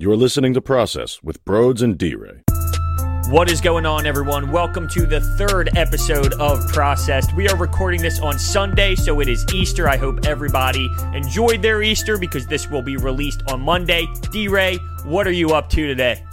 You're listening to Process with Broads and D Ray. What is going on, everyone? Welcome to the third episode of Processed. We are recording this on Sunday, so it is Easter. I hope everybody enjoyed their Easter because this will be released on Monday. D Ray, what are you up to today?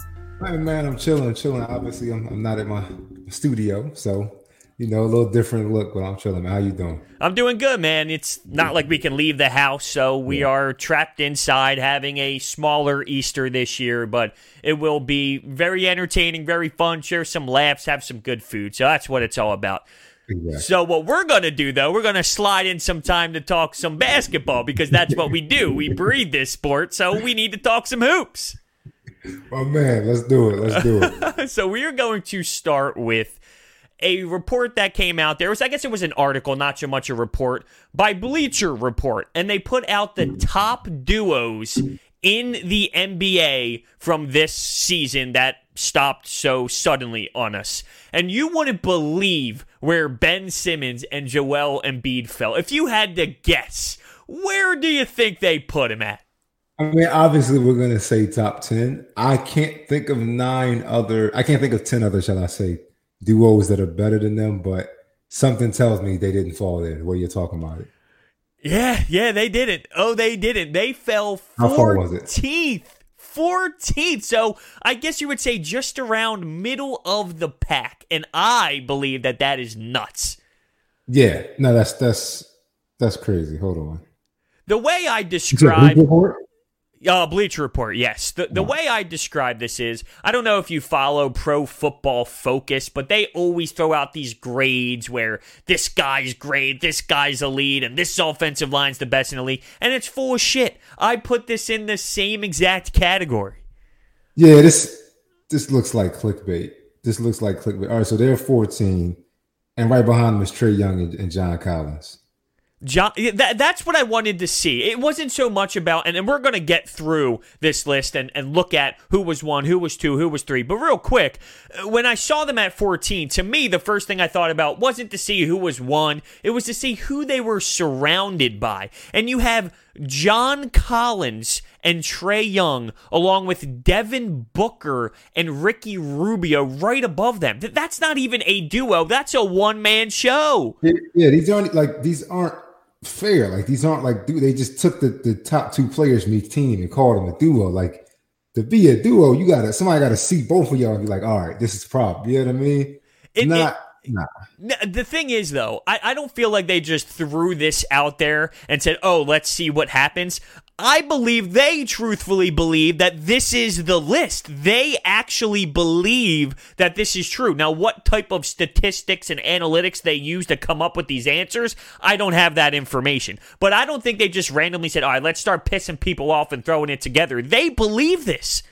Hey man, I'm chilling, chilling. Obviously, I'm, I'm not at my studio, so you know, a little different look, but I'm chilling. How you doing? I'm doing good, man. It's not like we can leave the house, so we yeah. are trapped inside having a smaller Easter this year, but it will be very entertaining, very fun, share some laughs, have some good food. So that's what it's all about. Exactly. So what we're going to do though, we're going to slide in some time to talk some basketball because that's what we do. We breed this sport, so we need to talk some hoops. Oh man, let's do it. Let's do it. so we are going to start with a report that came out there was I guess it was an article, not so much a report by Bleacher Report, and they put out the top duos in the NBA from this season that stopped so suddenly on us. And you wouldn't believe where Ben Simmons and Joel Embiid fell. If you had to guess, where do you think they put him at? I mean, obviously, we're going to say top 10. I can't think of nine other, I can't think of 10 other, shall I say, duos that are better than them, but something tells me they didn't fall there where you're talking about it. Yeah, yeah, they didn't. Oh, they didn't. They fell 14th. How far was it? 14th. So I guess you would say just around middle of the pack. And I believe that that is nuts. Yeah, no, that's that's that's crazy. Hold on. The way I describe uh, Bleacher Report, yes. The the way I describe this is I don't know if you follow Pro Football Focus, but they always throw out these grades where this guy's great, this guy's elite, and this offensive line's the best in the league, and it's full of shit. I put this in the same exact category. Yeah, this this looks like clickbait. This looks like clickbait. All right, so they're 14, and right behind them is Trae Young and, and John Collins. John, that, that's what I wanted to see. It wasn't so much about, and, and we're going to get through this list and, and look at who was one, who was two, who was three. But real quick, uh, when I saw them at 14, to me, the first thing I thought about wasn't to see who was one, it was to see who they were surrounded by. And you have John Collins and Trae Young, along with Devin Booker and Ricky Rubio right above them. That's not even a duo. That's a one man show. Yeah, these aren't like these aren't fair. Like these aren't like dude, they just took the, the top two players from each team and called them a duo. Like to be a duo, you gotta somebody gotta see both of y'all and be like, all right, this is prop. You know what I mean? It, Not it, Nah. The thing is, though, I, I don't feel like they just threw this out there and said, oh, let's see what happens. I believe they truthfully believe that this is the list. They actually believe that this is true. Now, what type of statistics and analytics they use to come up with these answers, I don't have that information. But I don't think they just randomly said, all right, let's start pissing people off and throwing it together. They believe this.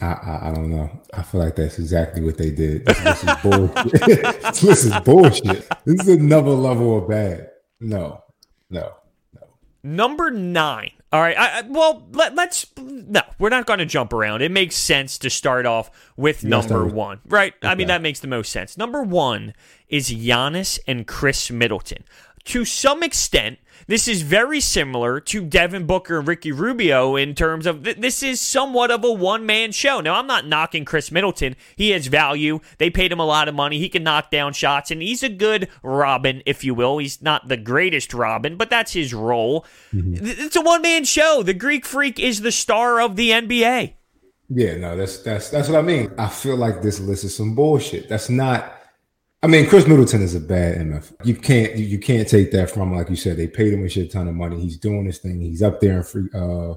I, I, I, don't know. I feel like that's exactly what they did. This, this is bullshit. this is bullshit. This is another level of bad. No, no, no. Number nine. All right. I, well, let, us No, we're not going to jump around. It makes sense to start off with number one, right? Okay. I mean, that makes the most sense. Number one is Giannis and Khris Middleton. To some extent, this is very similar to Devin Booker and Ricky Rubio in terms of th- this is somewhat of a one man show. Now, I'm not knocking Khris Middleton. He has value. They paid him a lot of money. He can knock down shots, and he's a good Robin, if you will. He's not the greatest Robin, but that's his role. Mm-hmm. It's a one man show. The Greek Freak is the star of the NBA. Yeah, no, that's that's that's what I mean. I feel like this list is some bullshit. That's not I mean, Khris Middleton is a bad MF. You can't you, can't take that from like you said. They paid him a shit ton of money. He's doing this thing. He's up there in free uh,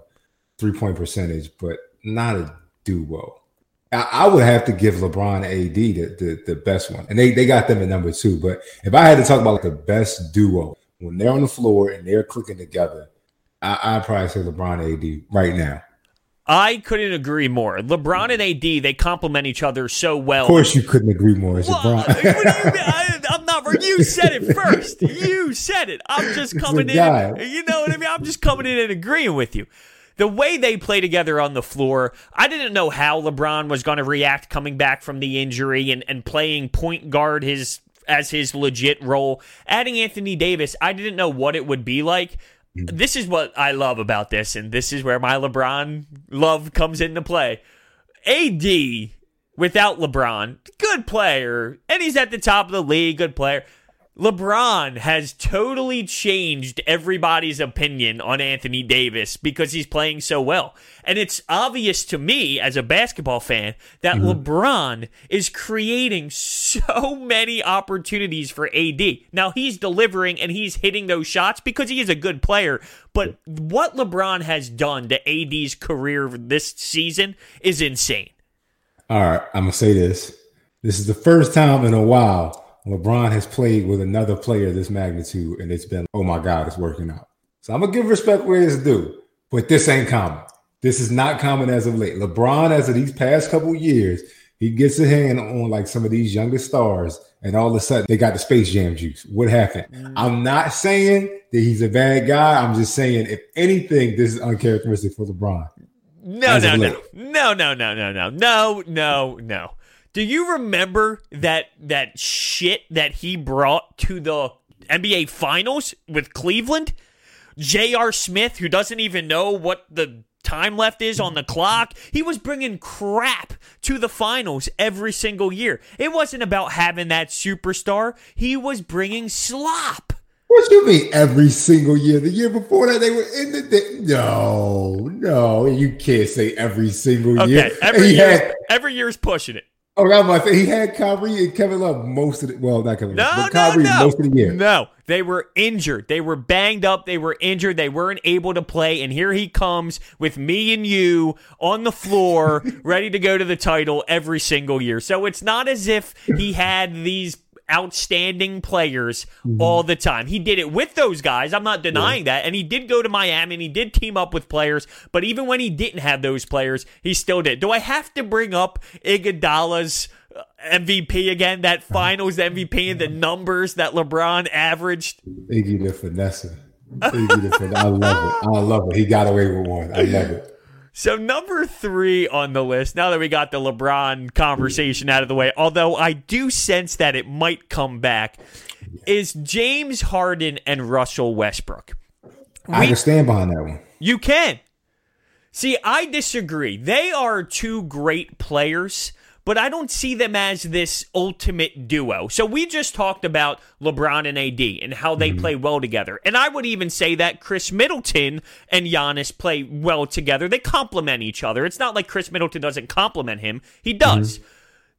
three point percentage, but not a duo. I, I would have to give LeBron AD the, the the best one, and they they got them at number two. But if I had to talk about like the best duo when they're on the floor and they're clicking together, I, I'd probably say LeBron AD right now. I couldn't agree more. LeBron and AD, they complement each other so well. Of course, you couldn't agree more. It's well, LeBron. I, am not. You said it first. You said it. I'm just coming in. You know what I mean? I'm just coming in and agreeing with you. The way they play together on the floor, I didn't know how LeBron was going to react coming back from the injury and, and playing point guard his as his legit role. Adding Anthony Davis, I didn't know what it would be like. Mm. this is what I love about this, and this is where my LeBron love comes into play. AD without LeBron, good player, and he's at the top of the league, good player. LeBron has totally changed everybody's opinion on Anthony Davis because he's playing so well. And it's obvious to me as a basketball fan that mm-hmm. LeBron is creating so many opportunities for AD. Now he's delivering and he's hitting those shots because he is a good player. But what LeBron has done to AD's career this season is insane. All right, I'm going to say this. This is the first time in a while LeBron has played with another player this magnitude, and it's been, oh my God, it's working out. So I'm gonna give respect where it's due, but this ain't common. This is not common as of late. LeBron, as of these past couple years, he gets a hand on like some of these younger stars, and all of a sudden they got the Space Jam juice. What happened? Mm. I'm not saying that he's a bad guy. I'm just saying, if anything, this is uncharacteristic for LeBron. No, no, no, no, no, no, no, no, no, no, no. Do you remember that that shit that he brought to the NBA Finals with Cleveland? J.R. Smith, who doesn't even know what the time left is on the clock. He was bringing crap to the finals every single year. It wasn't about having that superstar. He was bringing slop. What you mean every single year? The year before that, they were in the day. No, no, you can't say every single okay, year. Every year, had, every year's pushing it. Oh, I was say he had Kyrie and Kevin Love most of the well, not Kevin no, Love, but Kyrie no, no. most of the year. No, they were injured. They were banged up. They were injured. They weren't able to play. And here he comes with me and you on the floor, ready to go to the title every single year. So it's not as if he had these outstanding players mm-hmm. all the time. He did it with those guys. I'm not denying yeah. that. And he did go to Miami and he did team up with players. But even when he didn't have those players, he still did. Do I have to bring up Iguodala's uh, MVP again? That uh-huh. finals MVP and the numbers that LeBron averaged? Iggy the finesse. Iggy the finesse. I love it. I love it. He got away with one. I love it. So number three on the list, now that we got the LeBron conversation out of the way, although I do sense that it might come back, is James Harden and Russell Westbrook. We, I can stand behind that one. You can. See, I disagree. They are two great players but I don't see them as this ultimate duo. So we just talked about LeBron and AD and how they mm-hmm. play well together. And I would even say that Khris Middleton and Giannis play well together. They complement each other. It's not like Khris Middleton doesn't complement him, he does. Mm-hmm.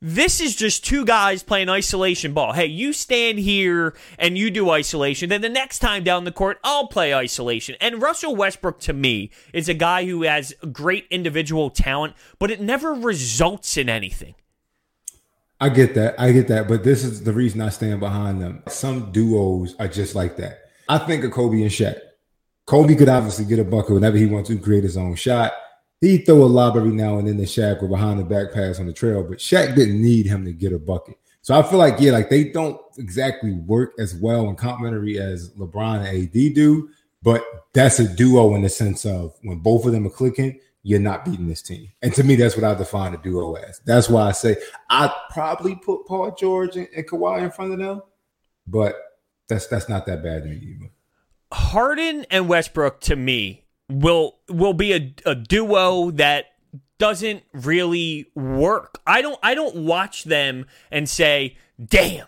This is just two guys playing isolation ball. Hey, you stand here and you do isolation. Then the next time down the court, I'll play isolation. And Russell Westbrook, to me, is a guy who has great individual talent, but it never results in anything. I get that. I get that. But this is the reason I stand behind them. Some duos are just like that. I think of Kobe and Shaq. Kobe could obviously get a bucket whenever he wants to create his own shot. He'd throw a lob every now and then to Shaq or behind the back pass on the trail, but Shaq didn't need him to get a bucket. So I feel like, yeah, like they don't exactly work as well and complementary as LeBron and AD do, but that's a duo in the sense of when both of them are clicking, you're not beating this team. And to me, that's what I define a duo as. That's why I say I'd probably put Paul George and, and Kawhi in front of them, but that's that's not that bad to me either. Harden and Westbrook to me will will be a, a duo that doesn't really work. I don't I don't watch them and say, "Damn,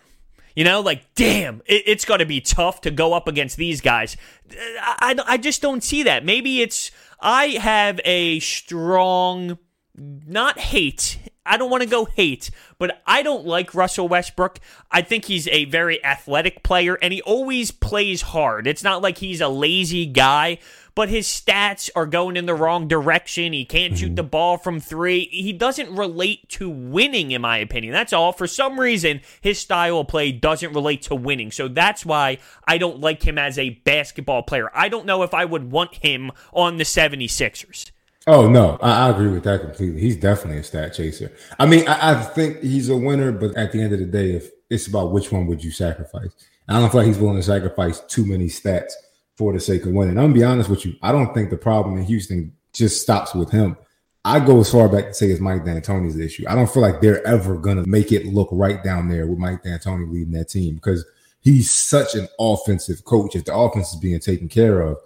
you know, like, damn, it, it's going to be tough to go up against these guys. I, I, I, just don't see that. Maybe it's, I have a strong, not hate. I don't want to go hate, but I don't like Russell Westbrook. I think he's a very athletic player and he always plays hard. It's not like he's a lazy guy, but his stats are going in the wrong direction. He can't shoot mm-hmm. the ball from three. He doesn't relate to winning, in my opinion. That's all. For some reason, his style of play doesn't relate to winning. So that's why I don't like him as a basketball player. I don't know if I would want him on the 76ers. Oh no, I, I, agree with that completely. He's definitely a stat chaser. I mean, I, I, think he's a winner, but at the end of the day, if it's about which one would you sacrifice, I don't feel like he's willing to sacrifice too many stats for the sake of winning. I'm gonna be honest with you. I don't think the problem in Houston just stops with him. I go as far back to say it's Mike D'Antoni's issue. I don't feel like they're ever gonna make it look right down there with Mike D'Antoni leading that team because he's such an offensive coach. If the offense is being taken care of,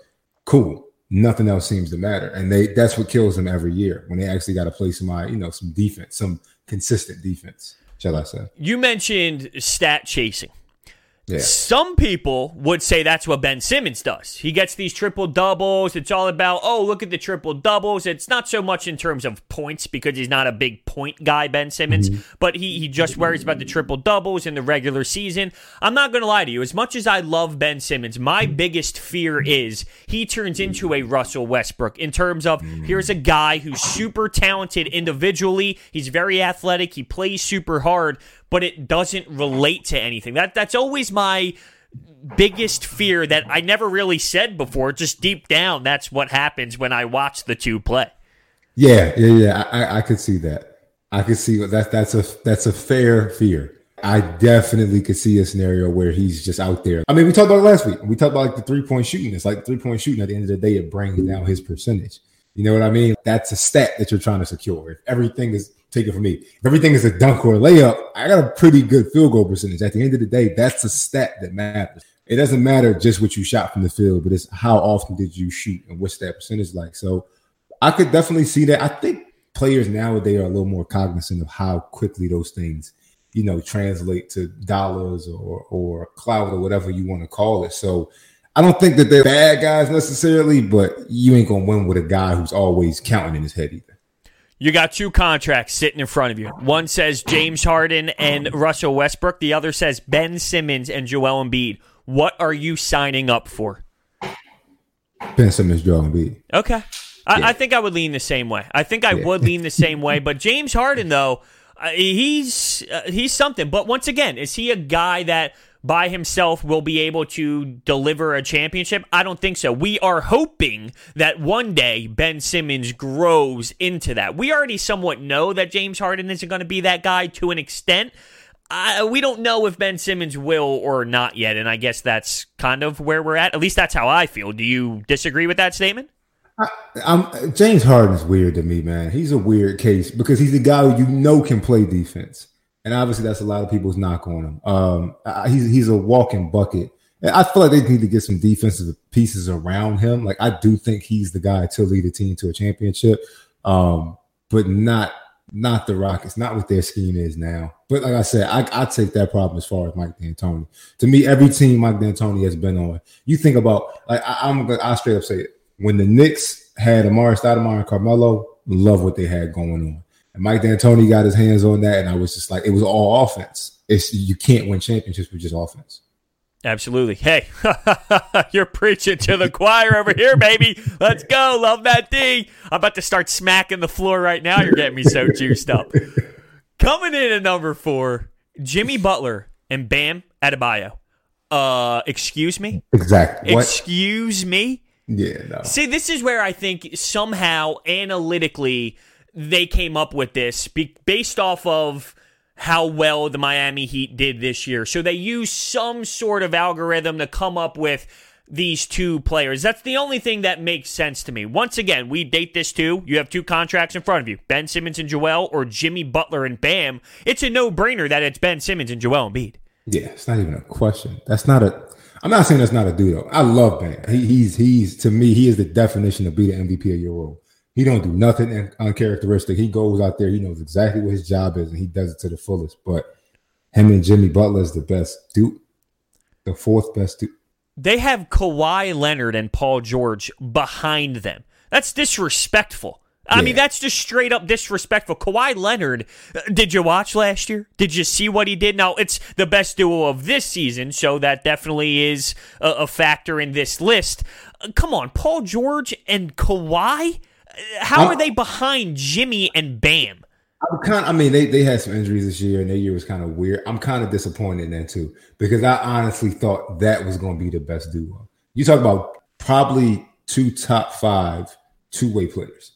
cool. Nothing else seems to matter, and they that's what kills them every year when they actually got to play somebody, you know, some defense, some consistent defense. Shall I say? You mentioned stat chasing. Yeah. Some people would say that's what Ben Simmons does. He gets these triple doubles. It's all about, oh, look at the triple doubles. It's not so much in terms of points because he's not a big point guy, Ben Simmons, mm-hmm. but he, he just worries about the triple doubles in the regular season. I'm not going to lie to you. As much as I love Ben Simmons, my biggest fear is he turns into a Russell Westbrook in terms of here's a guy who's super talented individually. He's very athletic. He plays super hard but it doesn't relate to anything. That that's always my biggest fear that I never really said before. Just deep down, that's what happens when I watch the two play. Yeah, yeah, yeah. I, I could see that. I could see that. That's a that's a fair fear. I definitely could see a scenario where he's just out there. I mean, we talked about it last week. We talked about like the three point shooting. It's like three point shooting. At the end of the day, it brings down his percentage. You know what I mean? That's a stat that you're trying to secure. If everything is take it from me. If everything is a dunk or a layup, I got a pretty good field goal percentage. At the end of the day, that's a stat that matters. It doesn't matter just what you shot from the field, but it's how often did you shoot and what's that percentage like. So I could definitely see that. I think players nowadays are a little more cognizant of how quickly those things, you know, translate to dollars or or cloud or whatever you want to call it. So I don't think that they're bad guys necessarily, but you ain't gonna win with a guy who's always counting in his head either. You got two contracts sitting in front of you. One says James Harden and Russell Westbrook. The other says Ben Simmons and Joel Embiid. What are you signing up for? Ben Simmons, Joel Embiid. Okay. I, yeah. I think I would lean the same way. I think I yeah. would lean the same way. But James Harden, though, uh, he's uh, he's something. But once again, is he a guy that – by himself will be able to deliver a championship? I don't think so. We are hoping that one day Ben Simmons grows into that. We already somewhat know that James Harden isn't going to be that guy to an extent. We don't know if Ben Simmons will or not yet, and I guess that's kind of where we're at. At least that's how I feel. Do you disagree with that statement? I, James Harden's weird to me, man. He's a weird case because he's a guy who you know can play defense and obviously that's a lot of people's knock on him. Um, he's he's a walking bucket. I feel like they need to get some defensive pieces around him. Like I do think he's the guy to lead a team to a championship, um, but not not the Rockets, not what their scheme is now. But like I said, I, I take that problem as far as Mike D'Antoni. To me, every team Mike D'Antoni has been on, you think about like I, am gonna I straight up say it. When the Knicks had Amar'e Stoudemire and Carmelo, love what they had going on. And Mike D'Antoni got his hands on that, and I was just like, it was all offense. It's you can't win championships with just offense. Absolutely. Hey, you're preaching to the choir over here, baby. Let's go. Love that D. I'm about to start smacking the floor right now. You're getting me so juiced up. Coming in at number four, Jimmy Butler and Bam Adebayo. Uh, excuse me. Exactly. What? Excuse me. Yeah. No. See, this is where I think somehow analytically they came up with this be- based off of how well the Miami Heat did this year. So they used some sort of algorithm to come up with these two players. That's the only thing that makes sense to me. Once again, we date this too. You have two contracts in front of you Ben Simmons and Joel, or Jimmy Butler and Bam. It's a no brainer that it's Ben Simmons and Joel Embiid. Yeah, it's not even a question. That's not a. I'm not saying that's not a dude though. I love Bam. He, he's he's to me he is the definition of be the MVP of your role. He don't do nothing uncharacteristic. He goes out there. He knows exactly what his job is, and he does it to the fullest. But him and Jimmy Butler is the best dude, the fourth best dude. They have Kawhi Leonard and Paul George behind them. That's disrespectful. I yeah. mean, that's just straight up disrespectful. Kawhi Leonard, uh, did you watch last year? Did you see what he did? Now, it's the best duo of this season, so that definitely is a, a factor in this list. Uh, come on, Paul George and Kawhi? How I'm, are they behind Jimmy and Bam? I'm kind. Of, I mean, they they had some injuries this year, and their year was kind of weird. I'm kind of disappointed in that too because I honestly thought that was going to be the best duo. You talk about probably two top five two way players.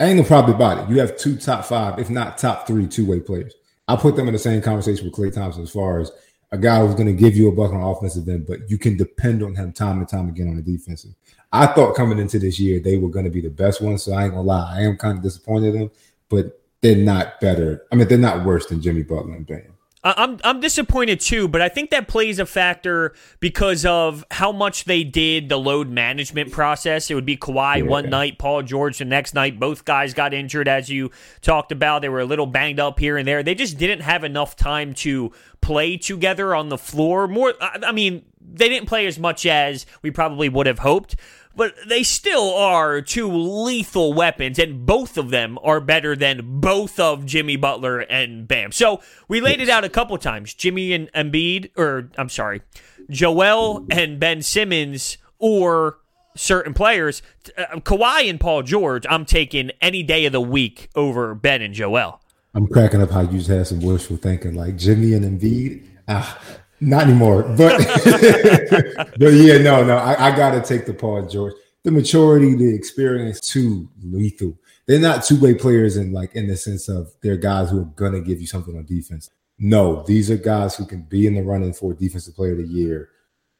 I ain't no probably about it. You have two top five, if not top three, two way players. I put them in the same conversation with Klay Thompson as far as a guy who's going to give you a buck on offensive end, but you can depend on him time and time again on the defensive. I thought coming into this year they were going to be the best one, so I ain't gonna lie, I am kind of disappointed in them, but they're not better. I mean, they're not worse than Jimmy Butler and Bam. I'm I'm disappointed too, but I think that plays a factor because of how much they did the load management process. It would be Kawhi yeah. one night, Paul George the next night. Both guys got injured, as you talked about. They were a little banged up here and there. They just didn't have enough time to play together on the floor. More, I mean, they didn't play as much as we probably would have hoped but they still are two lethal weapons, and both of them are better than both of Jimmy Butler and Bam. So we laid it out a couple times. Jimmy and Embiid, or I'm sorry, Joel and Ben Simmons, or certain players. Uh, Kawhi and Paul George, I'm taking any day of the week over Ben and Joel. I'm cracking up how you just had some wishful thinking, like Jimmy and Embiid. Ah, not anymore. But but yeah, no, no. I, I gotta take the Paul George. The maturity, the experience, too lethal. They're not two-way players in like in the sense of they're guys who are gonna give you something on defense. No, these are guys who can be in the running for defensive player of the year,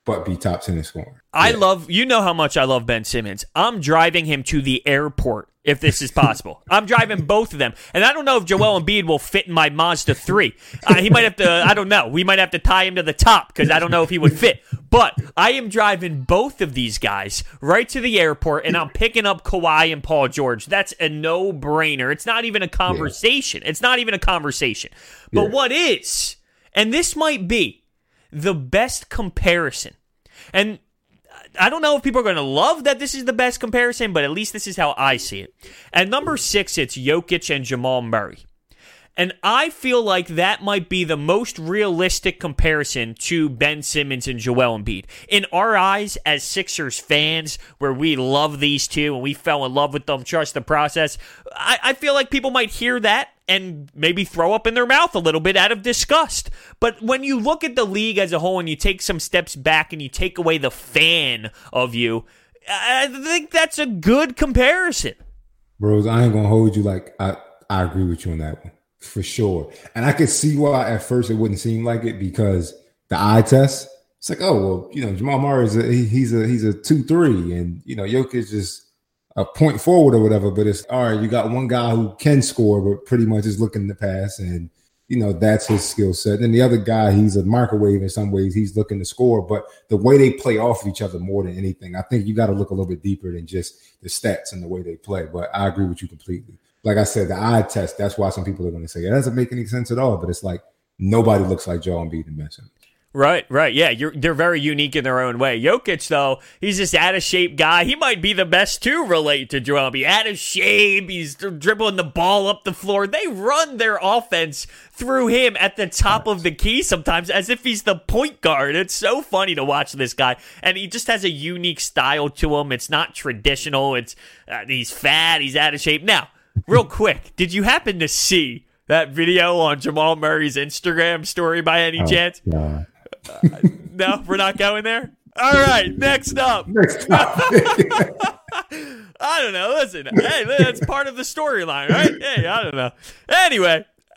but be top 10 in scoring. I yeah. love you know how much I love Ben Simmons. I'm driving him to the airport if this is possible. I'm driving both of them, and I don't know if Joel Embiid will fit in my Mazda three. Uh, he might have to. I don't know. We might have to tie him to the top because I don't know if he would fit. But I am driving both of these guys right to the airport, and I'm picking up Kawhi and Paul George. That's a no brainer. It's not even a conversation. Yeah. It's not even a conversation. But yeah. what is, and this might be the best comparison, and I don't know if people are going to love that this is the best comparison, but at least this is how I see it. At number six, it's Jokic and Jamal Murray. And I feel like that might be the most realistic comparison to Ben Simmons and Joel Embiid. In our eyes, as Sixers fans, where we love these two and we fell in love with them, trust the process, I, I feel like people might hear that and maybe throw up in their mouth a little bit out of disgust. But when you look at the league as a whole and you take some steps back and you take away the fan of you, I think that's a good comparison. Bros, I ain't gonna hold you like I, I agree with you on that one for sure. And I could see why at first it wouldn't seem like it because the eye test. It's like, oh well, you know, Jamal Murray is a, he, he's a he's a two three, and you know, Jokic is a point forward or whatever. But it's all right. You got one guy who can score, but pretty much is looking to pass, and you know that's his skill set. And the other guy, he's a microwave in some ways. He's looking to score, but the way they play off of each other more than anything, I think you got to look a little bit deeper than just the stats and the way they play. But I agree with you completely like I said, the eye test. That's why some people are going to say it doesn't make any sense at all. But it's like nobody looks like Joel Embiid and Ben Simmons. Right, right. Yeah, they're very unique in their own way. Jokic, though, he's this out of shape guy. He might be the best to relate to Joel Embiid. Out of shape, he's dribbling the ball up the floor. They run their offense through him at the top of the key sometimes as if he's the point guard. It's so funny to watch this guy. And he just has a unique style to him. It's not traditional. It's uh, he's fat, he's out of shape. Now, Real quick, did you happen to see that video on Jamal Murray's Instagram story by any oh, chance? Uh, no, we're not going there. All right, next up. Next up. I don't know. Listen, hey, that's part of the storyline, right? Hey, I don't know. Anyway,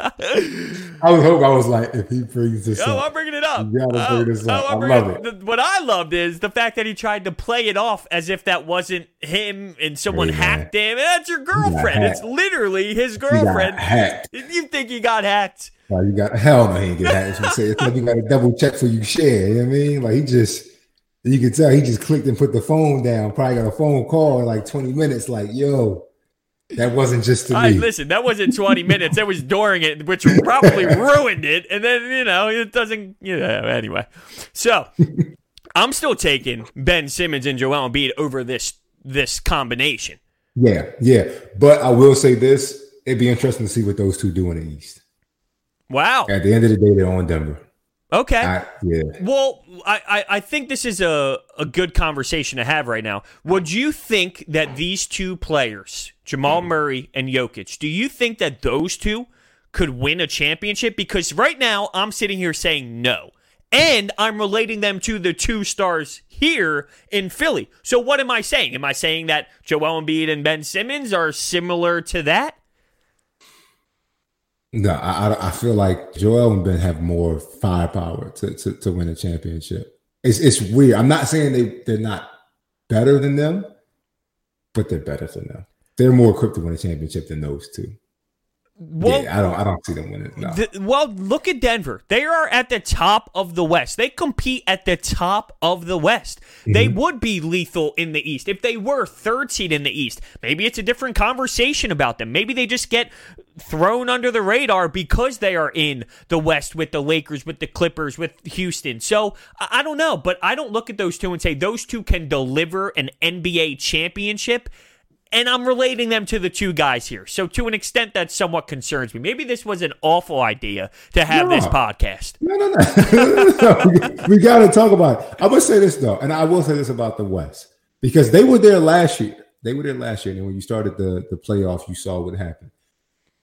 I was hoping I was like, if he brings this oh, up, I'm bringing it up. You gotta bring this oh, up. Oh, I love it. it. What I loved is the fact that he tried to play it off as if that wasn't him and someone hey, hacked him. That's your girlfriend. It's literally his girlfriend. hacked. You think he got hacked? You got hell no, he get hacked. You say it's like you got to double check for you share. You know what I mean? Like he just. You can tell he just clicked and put the phone down. Probably got a phone call in like 20 minutes. Like, yo, that wasn't just to I, me. Listen, that wasn't 20 minutes. That was during it, which probably ruined it. And then, you know, it doesn't, you know, anyway. So I'm still taking Ben Simmons and Joel Embiid over this this combination. Yeah, yeah. But I will say this it'd be interesting to see what those two do in the East. Wow. At the end of the day, they're on Denver. Okay. I, yeah. Well, I, I, I think this is a, a good conversation to have right now. Would you think that these two players, Jamal mm-hmm. Murray and Jokic, do you think that those two could win a championship? Because right now I'm sitting here saying no. And I'm relating them to the two stars here in Philly. So what am I saying? Am I saying that Joel Embiid and Ben Simmons are similar to that? No, I, I feel like Joel and Ben have more firepower to, to, to win a championship. It's it's weird. I'm not saying they they're not better than them, but they're better than them. They're more equipped to win a championship than those two. Well, yeah, I don't. I don't see them winning. No. The, well, look at Denver. They are at the top of the West. They compete at the top of the West. Mm-hmm. They would be lethal in the East if they were third seed in the East. Maybe it's a different conversation about them. Maybe they just get thrown under the radar because they are in the West with the Lakers, with the Clippers, with Houston. So I don't know, but I don't look at those two and say those two can deliver an NBA championship and I'm relating them to the two guys here. So to an extent, that somewhat concerns me. Maybe this was an awful idea to have no. this podcast. No, no, no. we got to talk about it. I'm gonna say this though, and I will say this about the West because they were there last year. They were there last year, and when you started the the playoff, you saw what happened.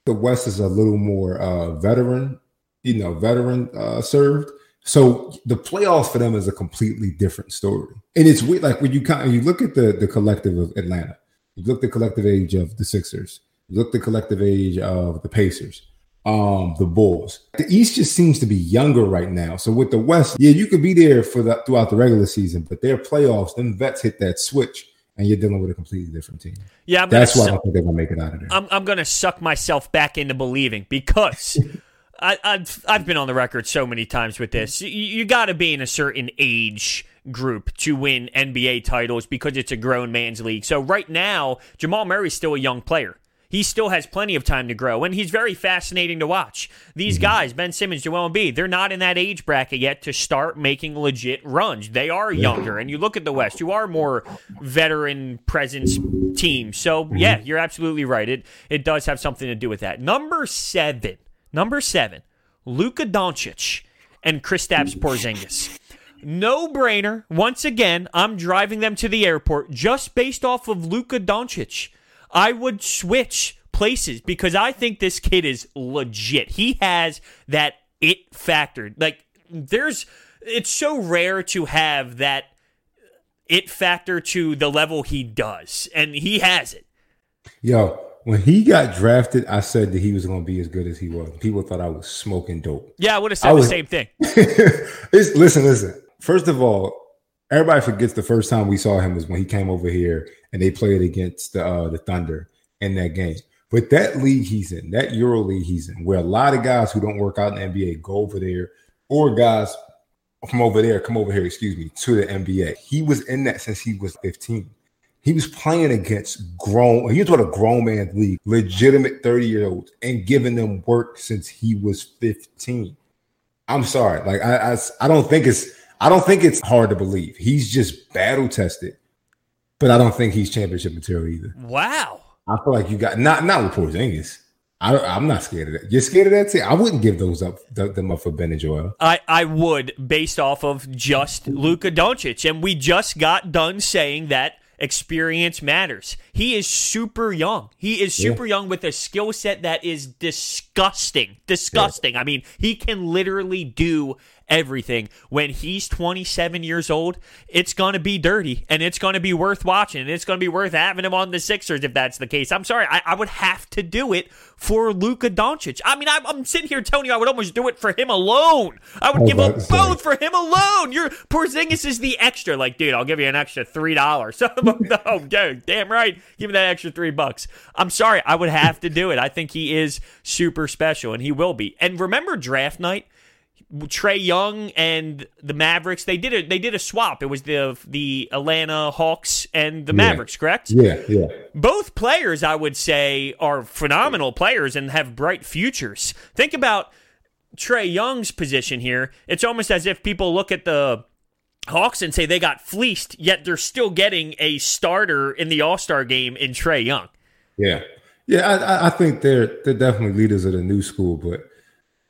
The West is a little more uh, veteran, you know, veteran uh, served. So the playoffs for them is a completely different story, and it's weird. Like when you kind of, you look at the the collective of Atlanta you look the collective age of the Sixers. You look the collective age of the Pacers, um, the Bulls. The East just seems to be younger right now. So with the West, yeah, you could be there for the throughout the regular season, but their playoffs, them vets hit that switch and you're dealing with a completely different team. Yeah, I'm that's why su- I don't think they're gonna make it out of there. I'm, I'm gonna suck myself back into believing because I, have I've been on the record so many times with this. You, you got to be in a certain age group to win NBA titles because it's a grown man's league. So right now, Jamal Murray's still a young player. He still has plenty of time to grow, and he's very fascinating to watch. These mm-hmm. guys, Ben Simmons, Joel Embiid, they're not in that age bracket yet to start making legit runs. They are younger, and you look at the West, you are more veteran presence team. So mm-hmm. yeah, you're absolutely right. It it does have something to do with that. Number seven, number seven, Luka Doncic and Kristaps Porzingis. No brainer. Once again, I'm driving them to the airport just based off of Luka Doncic. I would switch places because I think this kid is legit. He has that it factor. Like, there's, it's so rare to have that it factor to the level he does, and he has it. Yo, when he got drafted, I said that he was going to be as good as he was. People thought I was smoking dope. Yeah, I would have said was, the same thing. listen, listen. First of all, everybody forgets the first time we saw him was when he came over here and they played against the uh, the Thunder in that game. But that league he's in, that Euro league he's in, where a lot of guys who don't work out in the NBA go over there, or guys from over there come over here, excuse me, to the NBA. He was in that since he was 15. He was playing against grown, he was what a grown man's league, legitimate 30 year olds, and giving them work since he was 15. I'm sorry. Like I, I, I don't think it's I don't think it's hard to believe. He's just battle tested, but I don't think he's championship material either. Wow. I feel like you got not not with Porzingis. I, I'm not scared of that. You're scared of that too. I wouldn't give those up them up for Ben and Joel. I, I would based off of just Luka Doncic, and we just got done saying that experience matters. He is super young. He is super yeah. young with a skill set that is disgusting. Disgusting. Yeah. I mean, he can literally do everything. When he's 27 years old, it's going to be dirty and it's going to be worth watching and it's going to be worth having him on the Sixers if that's the case. I'm sorry. I, I would have to do it for Luka Doncic. I mean, I'm, I'm, sitting here telling you I would almost do it for him alone. I would give up both for him alone. Your Porzingis is the extra. Like, dude, I'll give you an extra three dollars. no, dude, damn right. Give me that extra three bucks. I'm sorry. I would have to do it. I think he is super special and he will be. And remember draft night? Trae Young and the Mavericks. They did a they did a swap. It was the the Atlanta Hawks and the yeah. Mavericks, correct? Yeah, yeah. Both players, I would say, are phenomenal players and have bright futures. Think about Trae Young's position here. It's almost as if people look at the Hawks and say they got fleeced, yet they're still getting a starter in the All Star game in Trae Young. Yeah, yeah. I, I think they're they're definitely leaders of the new school, but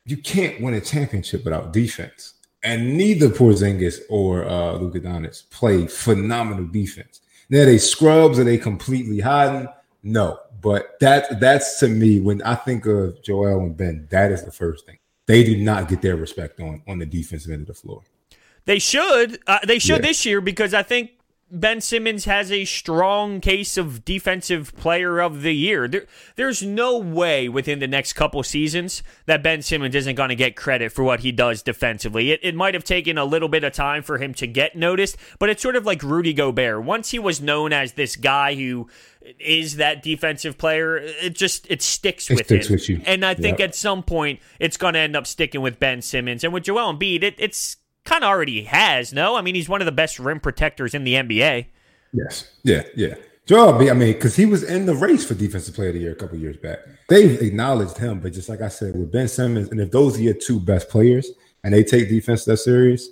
you can't win a championship without defense. And neither Porzingis or uh, Luka Doncic play phenomenal defense. Now they scrubs, are they completely hiding? No, but that that's to me when I think of Joel and Ben, that is the first thing. They do not get their respect on on the defensive end of the floor. They should. Uh, they should yeah. this year because I think Ben Simmons has a strong case of defensive player of the year. There, there's no way within the next couple seasons that Ben Simmons isn't going to get credit for what he does defensively. It, it might have taken a little bit of time for him to get noticed, but it's sort of like Rudy Gobert. Once he was known as this guy who is that defensive player, it just it sticks It with sticks him. with you. And I think Yep. at some point it's going to end up sticking with Ben Simmons and with Joel Embiid. It, it's kind of already has. No, I mean he's one of the best rim protectors in the NBA. Yes. Yeah. Yeah. Joel I mean, because he was in the race for Defensive Player of the Year a couple years back. They've acknowledged him, but just like I said, with Ben Simmons, and if those are your two best players and they take defense that serious,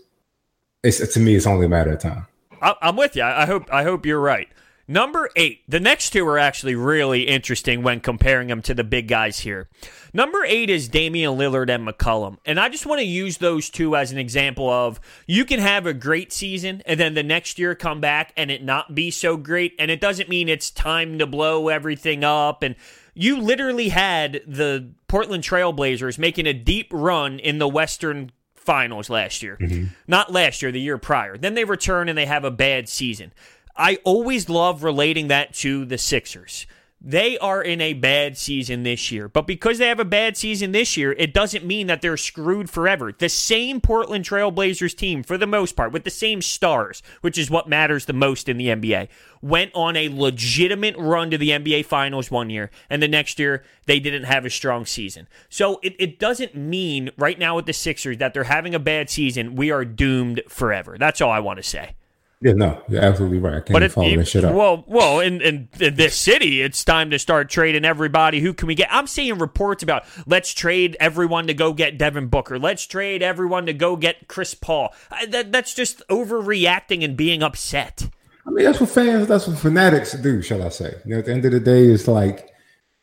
it's to me, it's only a matter of time. I, I'm with you. I hope I hope you're right. Number eight. The next two are actually really interesting when comparing them to the big guys here. Number eight is Damian Lillard and McCollum. And I just want to use those two as an example of you can have a great season and then the next year come back and it not be so great. And it doesn't mean it's time to blow everything up. And you literally had the Portland Trailblazers making a deep run in the Western finals last year. Mm-hmm. Not last year, the year prior. Then they return and they have a bad season. I always love relating that to the Sixers. They are in a bad season this year, but because they have a bad season this year, it doesn't mean that they're screwed forever. The same Portland Trailblazers team, for the most part, with the same stars, which is what matters the most in the NBA, went on a legitimate run to the NBA Finals one year, and the next year they didn't have a strong season. So it, it doesn't mean right now with the Sixers that they're having a bad season, we are doomed forever. That's all I want to say. Yeah, no, you're absolutely right. I can't But it, follow that shit up. well, well, in, in, in this city, it's time to start trading everybody. Who can we get? I'm seeing reports about let's trade everyone to go get Devin Booker. Let's trade everyone to go get Chris Paul. I, that, that's just overreacting and being upset. I mean, that's what fans, that's what fanatics do, shall I say? You know, at the end of the day, it's like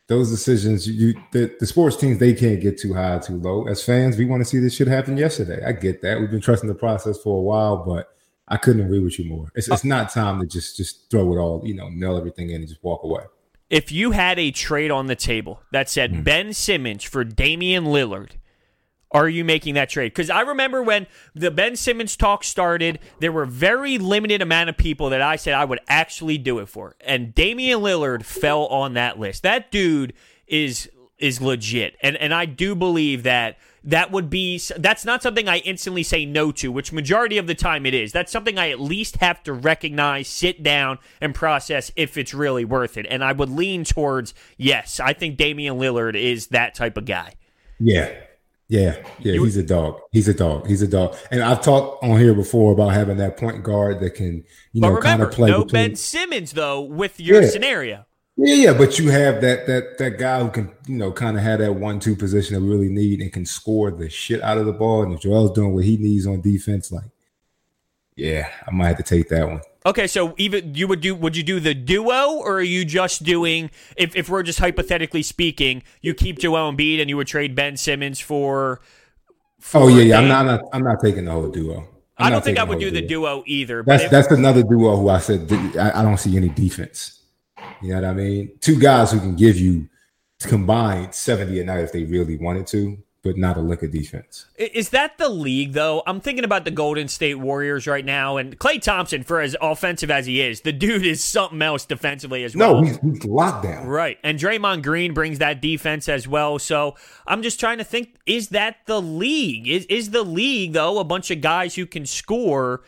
those decisions. You, the, the sports teams, they can't get too high, too low. As fans, we want to see this shit happen yesterday. I get that. We've been trusting the process for a while, but I couldn't agree with you more. It's, it's not time to just just throw it all, you know, nail everything in and just walk away. If you had a trade on the table that said Hmm. Ben Simmons for Damian Lillard, are you making that trade? Because I remember when the Ben Simmons talk started, there were very limited amount of people that I said I would actually do it for, and Damian Lillard fell on that list. That dude is is legit, and and I do believe that that would be that's not something I instantly say no to, which majority of the time it is. That's something I at least have to recognize, sit down, and process if it's really worth it. And I would lean towards yes. I think Damian Lillard is that type of guy. Yeah. Yeah, yeah, he's a dog. He's a dog. He's a dog. And I've talked on here before about having that point guard that can, you know, kind of play no between. Ben Simmons though with your Yeah. scenario. Yeah, yeah, but you have that that that guy who can, you know, kind of have that one-two position that we really need and can score the shit out of the ball. And if Joel's doing what he needs on defense, like, yeah, I might have to take that one. Okay, so even you would do would you do the duo or are you just doing if if we're just hypothetically speaking, you keep Joel Embiid and you would trade Ben Simmons for, for Oh yeah, yeah. I'm not, I'm not. I'm not taking the whole duo. I'm I don't think I would do the duo either. But That's if, that's another duo who I said I, I don't see any defense. You know what I mean? Two guys who can give you combined 70 a night if they really wanted to, but not a lick of defense. Is that the league, though? I'm thinking about the Golden State Warriors right now, and Klay Thompson, for as offensive as he is, the dude is something else defensively as well. No, he's, he's locked down. Right. And Draymond Green brings that defense as well. So I'm just trying to think is that the league? Is is the league though a bunch of guys who can score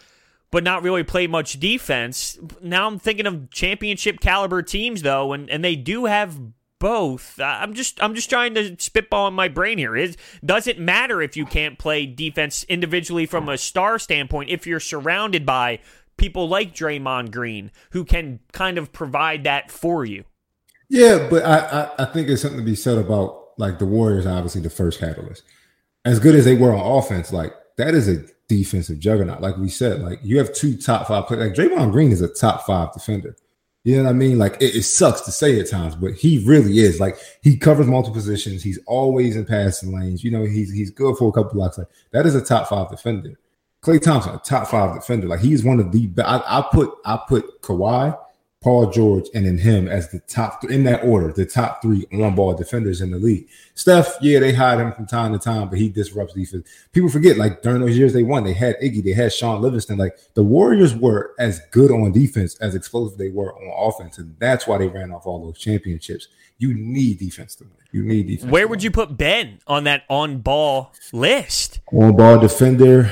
but not really play much defense? Now I'm thinking of championship caliber teams though and and they do have both. I'm just I'm just trying to spitball in my brain here. Is does it matter if you can't play defense individually from a star standpoint if you're surrounded by people like Draymond Green who can kind of provide that for you? Yeah, but I, I, I think there's something to be said about like the Warriors, obviously the first catalyst. As good as they were on offense, like that is a defensive juggernaut. Like we said, like you have two top five players. Like Draymond Green is a top five defender. You know what I mean? Like it, it sucks to say at times, but he really is. Like he covers multiple positions. He's always in passing lanes. You know, he's he's good for a couple blocks. Like that is a top five defender. Klay Thompson, a top five defender. Like he's one of the. I, I put I put Kawhi Paul George, and then him as the top th- in that order, the top three on ball defenders in the league. Steph, yeah, they hide him from time to time, but he disrupts defense. People forget, like during those years they won, they had Iggy, they had Shaun Livingston. Like the Warriors were as good on defense as explosive they were on offense, and that's why they ran off all those championships. You need defense to win. You need defense. Where would you put Ben on that on ball list? On ball defender.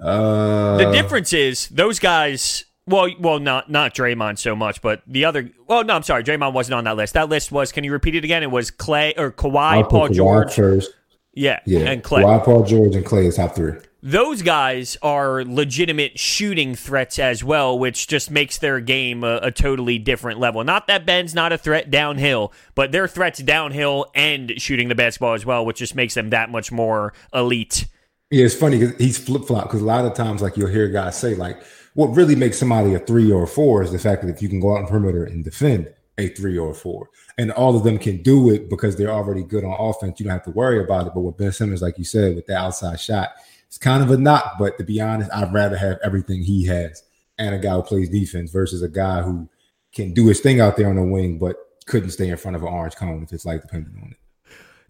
Uh, the difference is those guys. Well, well, not not Draymond so much, but the other. Well, no, I'm sorry, Draymond wasn't on that list. That list was. Can you repeat it again? It was Klay or Kawhi, Paul Kawhi George, first. Yeah, yeah, and Klay. Kawhi, Paul George, and Klay is top three. Those guys are legitimate shooting threats as well, which just makes their game a, a, totally different level. Not that Ben's not a threat downhill, but they're threats downhill and shooting the basketball as well, which just makes them that much more elite. Yeah, it's funny because he's flip flop. Because a lot of times, like you'll hear guys say, like, what really makes somebody a three or a four is the fact that if you can go out on perimeter and defend a three or a four, and all of them can do it because they're already good on offense, you don't have to worry about it. But with Ben Simmons, like you said, with the outside shot, it's kind of a knock. But to be honest, I'd rather have everything he has and a guy who plays defense versus a guy who can do his thing out there on the wing, but couldn't stay in front of an orange cone if it's like depending on it.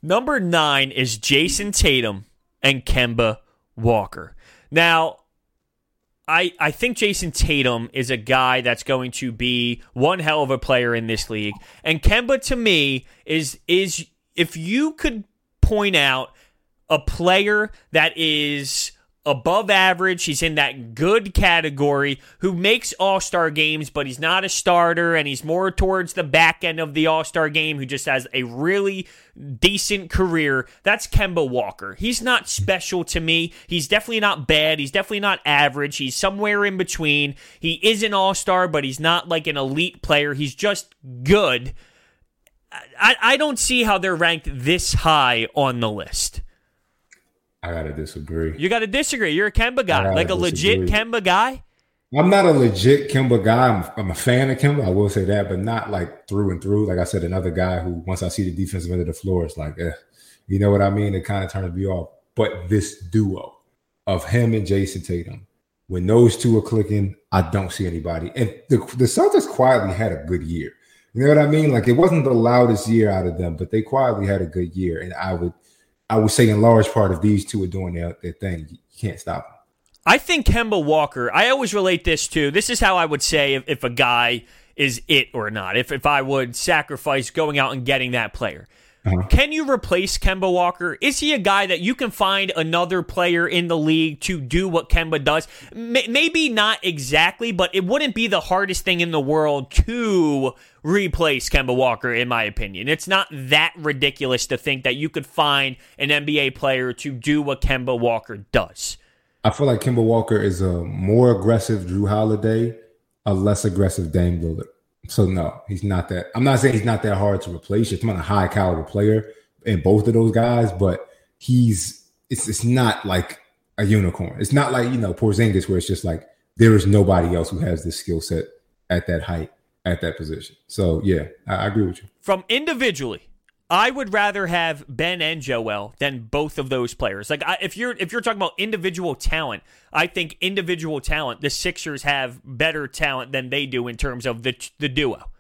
Number nine is Jayson Tatum and Kemba Walker. Now, I I think Jayson Tatum is a guy that's going to be one hell of a player in this league. And Kemba to me is is if you could point out a player that is above average. He's in that good category who makes all star games, but he's not a starter and he's more towards the back end of the all star game who just has a really decent career. That's Kemba Walker. He's not special to me. He's definitely not bad. He's definitely not average. He's somewhere in between. He is an all star, but he's not like an elite player. He's just good. I, I don't see how they're ranked this high on the list. I gotta disagree. You gotta disagree. You're a Kemba guy, like a disagree. legit Kemba guy. I'm not a legit Kemba guy. I'm, I'm, a fan of Kemba. I will say that, but not like through and through. Like I said, another guy who once I see the defensive end of the floor, it's like, eh, you know what I mean? It kind of turns me off. But this duo of him and Jayson Tatum, when those two are clicking, I don't see anybody. And the, the Celtics quietly had a good year. You know what I mean? Like it wasn't the loudest year out of them, but they quietly had a good year. And I would I would say in large part if these two are doing their, their thing, you can't stop them. I think Kemba Walker, I always relate this to this is how I would say if, if a guy is it or not. If if I would sacrifice going out and getting that player. Uh-huh. Can you replace Kemba Walker? Is he a guy that you can find another player in the league to do what Kemba does? M- maybe not exactly, but it wouldn't be the hardest thing in the world to replace Kemba Walker, in my opinion. It's not that ridiculous to think that you could find an NBA player to do what Kemba Walker does. I feel like Kemba Walker is a more aggressive Jrue Holiday, a less aggressive Dame Lillard. So no, he's not that. I'm not saying he's not that hard to replace. He's not a high caliber player in both of those guys, but he's it's it's not like a unicorn. It's not like you know Porzingis, where it's just like there is nobody else who has this skill set at that height at that position. So yeah, I, I agree with you. From individually, I would rather have Ben and Joel than both of those players. Like I, if you're if you're talking about individual talent, I think individual talent, the Sixers have better talent than they do in terms of the the duo.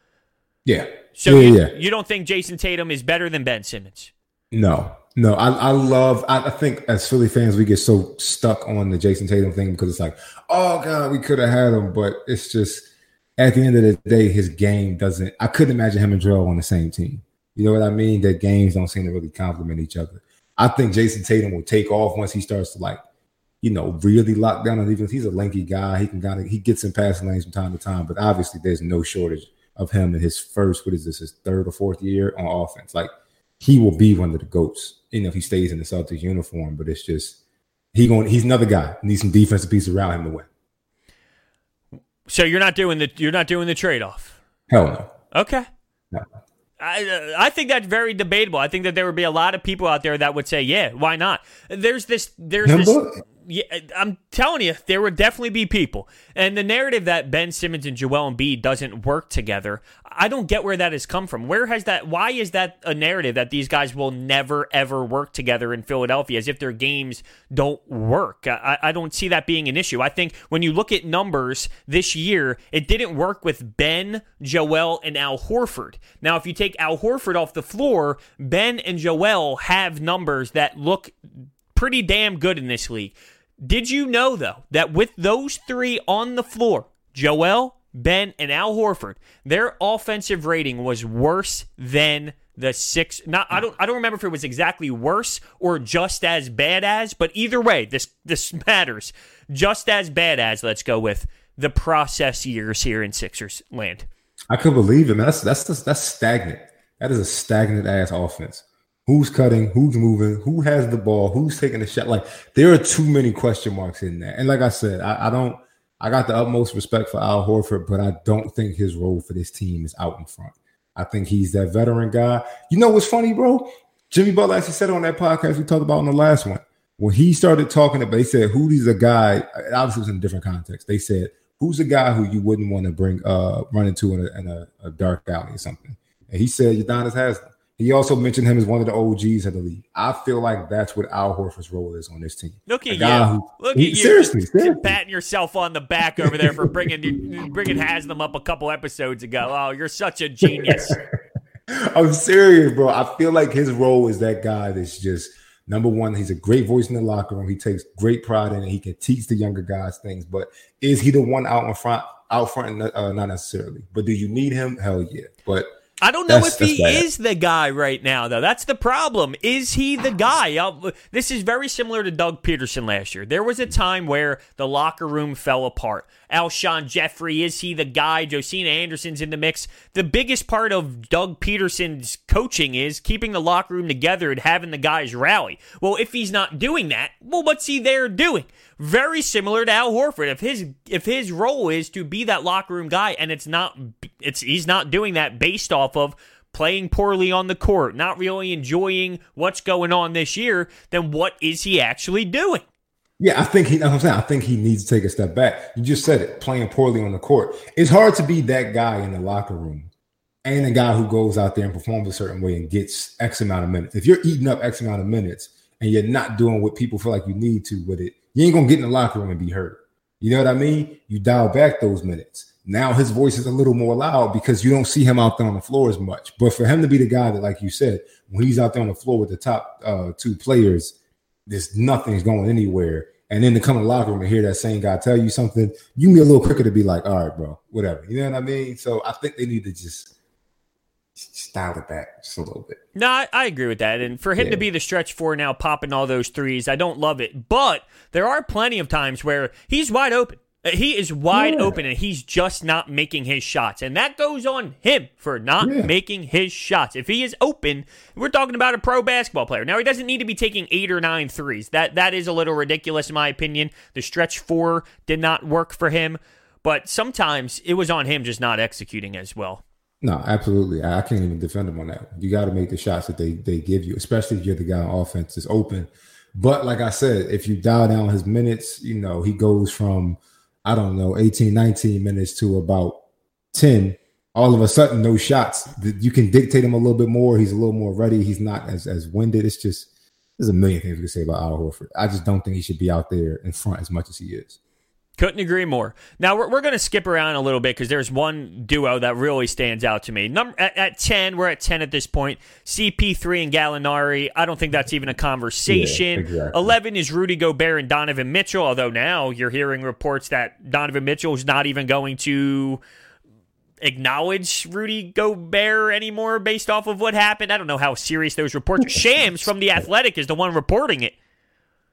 Yeah. So yeah, you, yeah. you don't think Jayson Tatum is better than Ben Simmons? No, no. I, I love. I, I think as Philly fans, we get so stuck on the Jayson Tatum thing because it's like, oh god, we could have had him, but it's just at the end of the day, his game doesn't. I couldn't imagine him and Joel on the same team. You know what I mean? That games don't seem to really complement each other. I think Jayson Tatum will take off once he starts to like, you know, really lock down on defense. He's a lanky guy. He can kind of he gets in passing lanes from time to time, but obviously there's no shortage of him in his first, what is this, his third or fourth year on offense. Like he will be one of the goats, you know, if he stays in the Celtics uniform. But it's just he going he's another guy. Needs some defensive pieces around him to win. So you're not doing the you're not doing the trade off. Hell no. Okay. No. I, uh, I think that's very debatable. I think that there would be a lot of people out there that would say, "Yeah, why not?" There's this, there's Kemba? this. yeah, I'm telling you, there would definitely be people. And the narrative that Ben Simmons and Joel Embiid doesn't work together, I don't get where that has come from. Where has that? Why is that a narrative that these guys will never ever work together in Philadelphia, as if their games don't work? I, I don't see that being an issue. I think when you look at numbers this year, it didn't work with Ben, Joel, and Al Horford. Now, if you take Al Horford off the floor, Ben and Joel have numbers that look pretty damn good in this league. Did you know, though, that with those three on the floor, Joel, Ben, and Al Horford, their offensive rating was worse than the six not I don't I don't remember if it was exactly worse or just as bad as, but either way, this this matters. Just as bad as, let's go with the process years here in Sixers land. I could believe it, man. That's that's that's stagnant. That is a stagnant ass offense who's cutting, who's moving, who has the ball, who's taking the shot. Like there are too many question marks in there. And like I said, I, I, don't. I got the utmost respect for Al Horford, but I don't think his role for this team is out in front. I think he's that veteran guy. You know what's funny, bro? Jimmy Butler actually said on that podcast we talked about in the last one when he started talking about. They said, "Who's a guy?" Obviously, it was in a different context. They said, "Who's a guy who you wouldn't want to bring uh run into in a, in a, a dark alley or something?" And he said, "Udonis Haslem." He also mentioned him as one of the OGs of the league. I feel like that's what Al Horford's role is on this team. Look at you! Who, Look he, at you! Seriously, seriously, patting yourself on the back over there for bringing bringing Haslem up a couple episodes ago. Oh, you're such a genius. I'm serious, bro. I feel like his role is that guy that's just number one. He's a great voice in the locker room. He takes great pride in it. He can teach the younger guys things. But is he the one out in front? Out front, uh, not necessarily. But do you need him? Hell yeah. But I don't know that's, if he bad. is the guy right now, though. That's the problem. Is he the guy? Uh, this is very similar to Doug Pederson last year. There was a time where the locker room fell apart. Alshon Jeffery, is he the guy? Josina Anderson's in the mix. The biggest part of Doug Pederson's coaching is keeping the locker room together and having the guys rally. Well, if he's not doing that, well, what's he there doing? Very similar to Al Horford. If his if his role is to be that locker room guy, and it's not, it's he's not doing that based off of playing poorly on the court, not really enjoying what's going on this year, then what is he actually doing? Yeah, I think he. I'm saying I think he needs to take a step back. You just said it, playing poorly on the court. It's hard to be that guy in the locker room and a guy who goes out there and performs a certain way and gets X amount of minutes. If you're eating up X amount of minutes and you're not doing what people feel like you need to with it, you ain't gonna get in the locker room and be hurt. You know what I mean? You dial back those minutes. Now his voice is a little more loud because you don't see him out there on the floor as much. But for him to be the guy that, like you said, when he's out there on the floor with the top uh, two players there's nothing's going anywhere. And then to come in the locker room and hear that same guy tell you something, you can be a little quicker to be like, all right, bro, whatever. You know what I mean? So I think they need to just style it back just a little bit. No, I, I agree with that. And for him yeah. to be the stretch four now, popping all those threes, I don't love it. But there are plenty of times where he's wide open. Uh, he is wide yeah. open and he's just not making his shots. And that goes on him for not yeah. making his shots. If he is open, we're talking about a pro basketball player. Now, he doesn't need to be taking eight or nine threes. That That is a little ridiculous, in my opinion. The stretch four did not work for him. But sometimes it was on him just not executing as well. No, absolutely. I can't even defend him on that. You got to make the shots that they, they give you, especially if you're the guy on offense is open. But like I said, if you dial down his minutes, you know, he goes from – I don't know, 18, 19 minutes to about 10, all of a sudden, no shots. You can dictate him a little bit more. He's a little more ready. He's not as, as winded. It's just, there's a million things we can say about Al Horford. I just don't think he should be out there in front as much as he is. Couldn't agree more. Now we're, we're going to skip around a little bit because there's one duo that really stands out to me. Number at, at, ten, we're at ten at this point. CP3 and Gallinari. I don't think that's even a conversation. Yeah, exactly. Eleven is Rudy Gobert and Donovan Mitchell. Although now you're hearing reports that Donovan Mitchell is not even going to acknowledge Rudy Gobert anymore based off of what happened. I don't know how serious those reports. are. Shams from the Athletic is the one reporting it.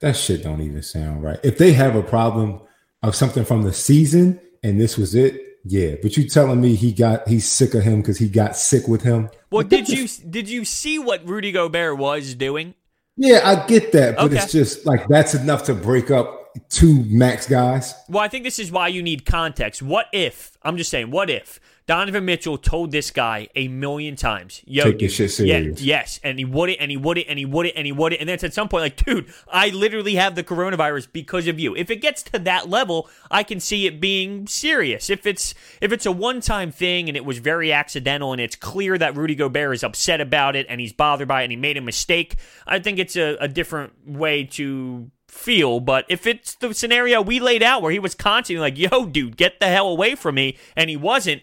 That shit don't even sound right. If they have a problem of something from the season and this was it, yeah. But you telling me he got he's sick of him because he got sick with him? Well, did you did you see what Rudy Gobert was doing? Yeah, I get that, but okay. it's just like that's enough to break up two max guys. Well, I think this is why you need context. What if, I'm just saying, what if Donovan Mitchell told this guy a million times, "Yo, Take this shit serious." Yeah, yes, and he wouldn't, and he wouldn't, and he wouldn't, and he wouldn't, and then at some point, like, dude, I literally have the coronavirus because of you. If it gets to that level, I can see it being serious. If it's if it's a one time thing and it was very accidental, and it's clear that Rudy Gobert is upset about it and he's bothered by it and he made a mistake, I think it's a, a different way to feel. But if it's the scenario we laid out where he was constantly like, "Yo, dude, get the hell away from me," and he wasn't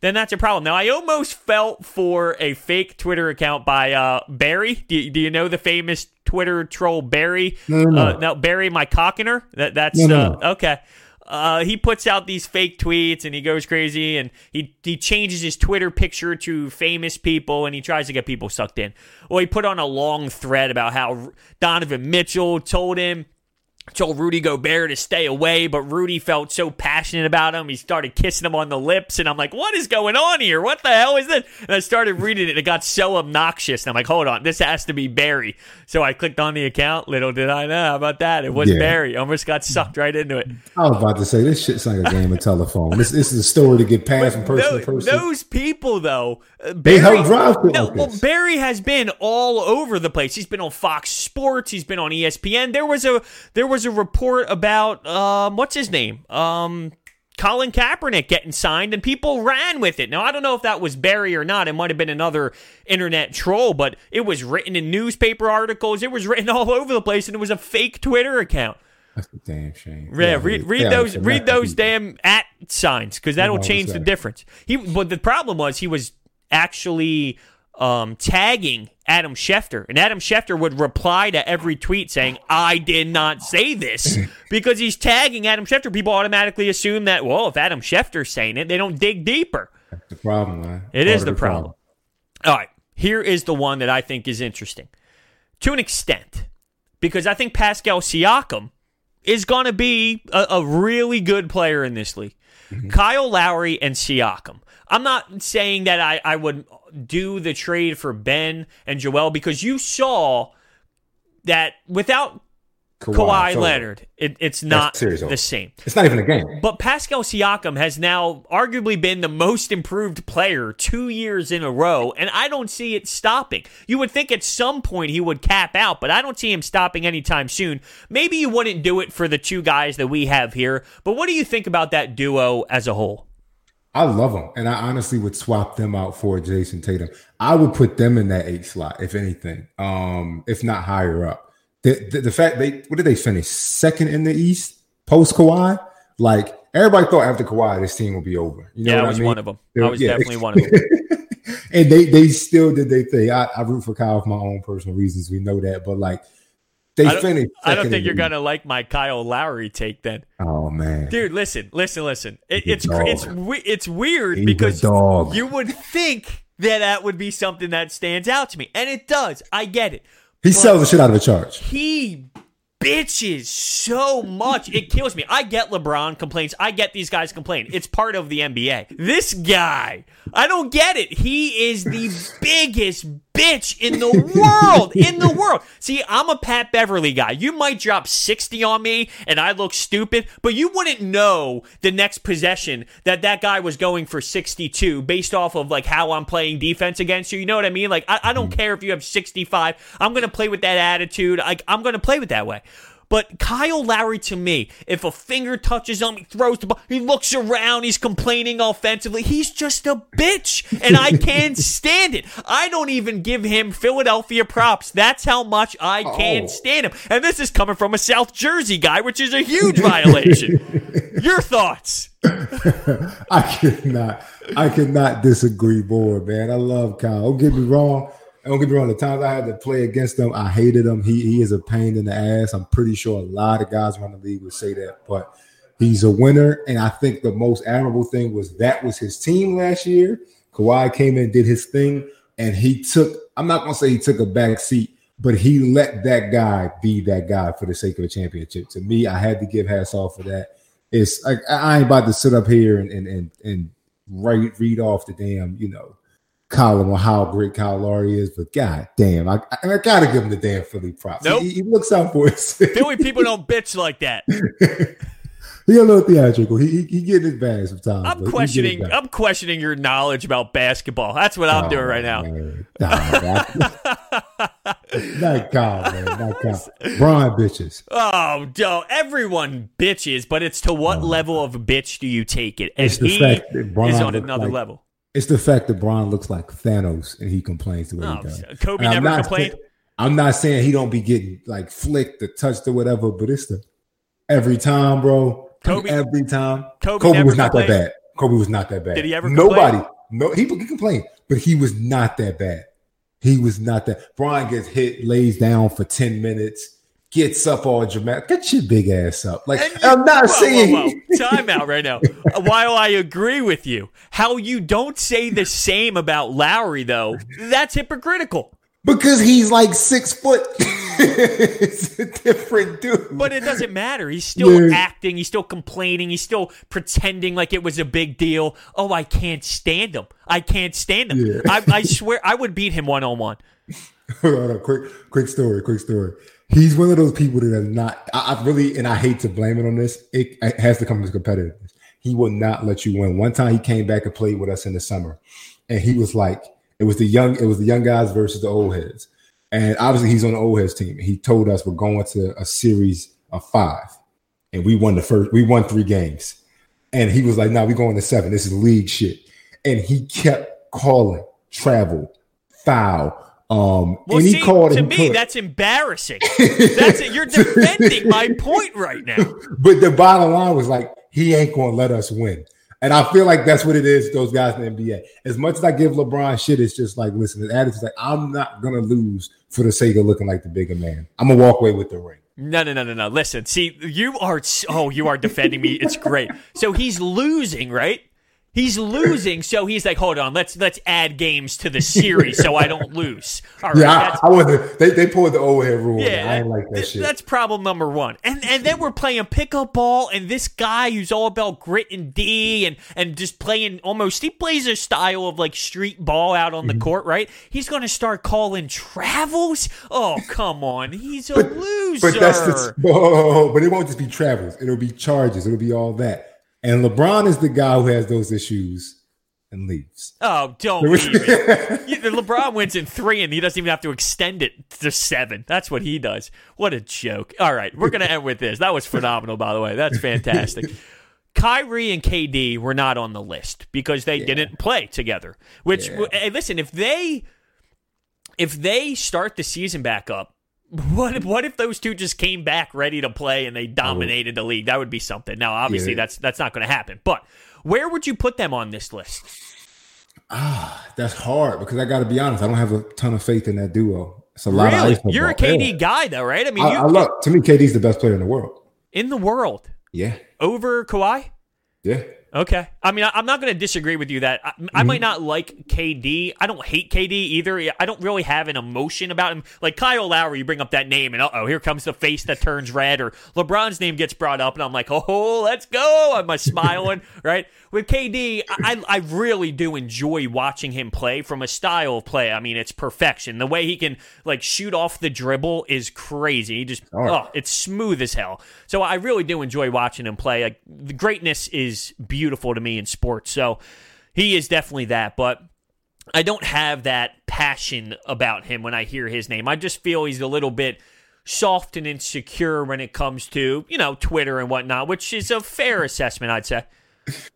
then that's a problem. Now, I almost felt for a fake Twitter account by uh, Barry. Do, do you know the famous Twitter troll Barry? No, no, no. Uh, no Barry, my cockiner. That that's No, no, uh, okay. Uh, he puts out these fake tweets and he goes crazy and he he changes his Twitter picture to famous people and he tries to get people sucked in. Well, he put on a long thread about how Donovan Mitchell told him told Rudy Gobert to stay away, but Rudy felt so passionate about him, he started kissing him on the lips, and I'm like, what is going on here? What the hell is this? And I started reading it, and it got so obnoxious, and I'm like, hold on, this has to be Barry. So I clicked on the account. Little did I know how about that. It was Yeah. Barry. Almost got sucked right into it. I was about to say this shit's like a game of telephone. This this is a story to get passed from person Tho- to person. Those people, though, uh, They Barry, help drive no, like well. Barry has been all over the place. He's been on Fox Sports. He's been on ESPN. There was a there was a report about um, what's his name, um, Colin Kaepernick getting signed, and people ran with it. Now I don't know if that was Barry or not. It might have been another internet troll, but it was written in newspaper articles. It was written all over the place, and it was a fake Twitter account. That's a damn shame. Yeah, read, read yeah, those read those damn at signs because that'll change the difference. He but the problem was he was actually um, tagging Adam Schefter, and Adam Schefter would reply to every tweet saying, "I did not say this," because he's tagging Adam Schefter. People automatically assume that well, if Adam Schefter's saying it, they don't dig deeper. That's The problem, man. It Part is of the problem. All right, here is the one that I think is interesting to an extent because I think Pascal Siakam is going to be a, a really good player in this league. Mm-hmm. Kyle Lowry and Siakam. I'm not saying that I, I would do the trade for Ben and Joel because you saw that without Kawhi, Kawhi. Leonard, it, it's not the same. It's not even a game. But Pascal Siakam has now arguably been the most improved player two years in a row, and I don't see it stopping. You would think at some point he would cap out, but I don't see him stopping anytime soon. Maybe you wouldn't do it for the two guys that we have here, but what do you think about that duo as a whole? I love them, and I honestly would swap them out for Jayson Tatum. I would put them in that eight slot, if anything, um, if not higher up. The, the, the fact they what did they finish second in the East post Kawhi? Like everybody thought after Kawhi, this team would be over. You know yeah, what I was I mean? one of them. They're- I was yeah. definitely one of them. and they they still did their thing. I, I root for Kyle for my own personal reasons. We know that, but like they I finished. I don't think you're going to like my Kyle Lowry take then. Oh man, Dude, listen, listen, listen. It, it's dog. it's it's weird He's because you would think that that would be something that stands out to me, and it does. I get it. He sells the shit out of a charge. He bitches so much it kills me. I get LeBron complaints. I get these guys complain. It's part of the NBA. This guy, I don't get it. He is the biggest bitch in the world. In the world. See, I'm a Pat Beverley guy. You might drop 60 on me and I look stupid, but you wouldn't know the next possession that that guy was going for 62 based off of like how I'm playing defense against you. You know what I mean? Like I, I don't care if you have 65. I'm gonna play with that attitude. Like I'm gonna play with that way. But Kyle Lowry, to me, if a finger touches him, he throws the ball. He looks around. He's complaining offensively. He's just a bitch, and I can't stand it. I don't even give him Philadelphia props. That's how much I can't Oh. stand him. And this is coming from a South Jersey guy, which is a huge violation. Your thoughts? I cannot, I cannot disagree more, man. I love Kyle. Don't get me wrong. Don't get me wrong. The times I had to play against him, I hated him. He he is a pain in the ass. I'm pretty sure a lot of guys around the league would say that, but he's a winner. And I think the most admirable thing was that was his team last year. Kawhi came in, did his thing, and he took. I'm not gonna say he took a back seat, but he let that guy be that guy for the sake of a championship. To me, I had to give hats off for that. It's like I ain't about to sit up here and and and, and write read off the damn you know column on how great Kyle Lowry is, but god damn, I, I, I gotta give him the damn Philly props. Nope. He, he looks out for us. Philly people don't bitch like that. he a little theatrical. He he, he getting his bag sometimes. I'm questioning. get his bag. I'm questioning your knowledge about basketball. That's what I'm Oh, doing right now. Oh, man. Nah, man. not Kyle, man. Not Kyle. Brian bitches. Oh, no, everyone bitches, but it's to what oh, level of bitch do you take it? And Oh. It's the he fact that Bron is on another like- level. It's the fact that Bron looks like Thanos and he complains the way Oh, he does. Kobe And I'm never not complained. saying- I'm not saying he don't be getting like flicked or touched or whatever, but it's the every time, bro. Kobe- every time. Kobe Kobe, was not that bad. Kobe was not that bad. Did he ever Nobody. No, he, he complained, but he was not that bad. He was not that. Brian gets hit, lays down for 10 minutes, gets up all dramatic. Get your big ass up. Like, you- I'm not whoa, saying. Whoa, whoa. Time out right now. Uh, While I agree with you, how you don't say the same about Lowry, though, that's hypocritical. Because he's like six foot. it's a different dude. But it doesn't matter. He's still Yeah. acting. He's still complaining. He's still pretending like it was a big deal. Oh, I can't stand him. I can't stand him. Yeah. I, I swear I would beat him one on one. Hold on, quick, quick story, quick story. He's one of those people that are not. I, I really, and I hate to blame it on this. It, it has to come to competitiveness. He will not let you win. One time he came back and played with us in the summer, and he was like, it was the young, it was the young guys versus the old heads, and obviously he's on the old heads team. He told us we're going to a series of five, and we won the first. We won three games, and he was like, "No, nah, we going to seven. This is league shit." And he kept calling travel, foul. Um, Well, see, to me, could. that's embarrassing. That's it. You're defending my point right now. But the bottom line was like, he ain't gonna let us win. And I feel like that's what it is, those guys in the NBA. As much as I give LeBron shit, it's just like, listen, the attitude's like, I'm not gonna lose for the sake of looking like the bigger man. I'm gonna walk away with the ring. No, no, no, no, no. Listen, see, you are. Oh, you are defending me. It's great. So he's losing, right? He's losing, so he's like, hold on, let's let's add games to the series so I don't lose. All right, Yeah, I, I wasn't. They, they pulled the old head rule. Yeah, I ain't like that th- shit. That's problem number one. And and then we're playing pickup ball, and this guy who's all about grit and D, and and just playing almost he plays a style of like street ball out on the Mm-hmm. court, right? He's going to start calling travels. Oh come on, he's a loser. But that's the oh, but it won't just be travels. It'll be charges. It'll be all that. And LeBron is the guy who has those issues and leaves. oh, don't LeBron wins in three, and he doesn't even have to extend it to seven. That's what he does. What a joke! All right, we're gonna end with this. That was phenomenal, by the way. That's fantastic. Kyrie and KD were not on the list because they didn't play together. Which, hey, listen, if they if they start the season back up, what if, what if those two just came back ready to play and they dominated the league? That would be something. Now, obviously, Yeah. that's that's not going to happen. But where would you put them on this list? Ah, that's hard because I got to be honest. I don't have a ton of faith in that duo. It's a lot of Really, ice you're a. KD Yeah. guy, though, right? I mean, I, you I love. To me, KD's the best player in the world. in the world Yeah, over Kawhi. yeah. Okay. I mean, I'm not going to disagree with you that I, I might not like KD. I don't hate KD either. I don't really have an emotion about him. Like Kyle Lowry, you bring up that name, and uh oh, here comes the face that turns red, or LeBron's name gets brought up, and I'm like, oh, let's go. I'm like, smiling, right? With KD, I, I really do enjoy watching him play from a style of play. I mean, it's perfection. The way he can like shoot off the dribble is crazy. He just, oh, it's smooth as hell. So I really do enjoy watching him play. Like the greatness is beautiful to me in sports. So he is definitely that, but I don't have that passion about him when I hear his name. I just feel he's a little bit soft and insecure when it comes to, you know, Twitter and whatnot, which is a fair assessment, I'd say.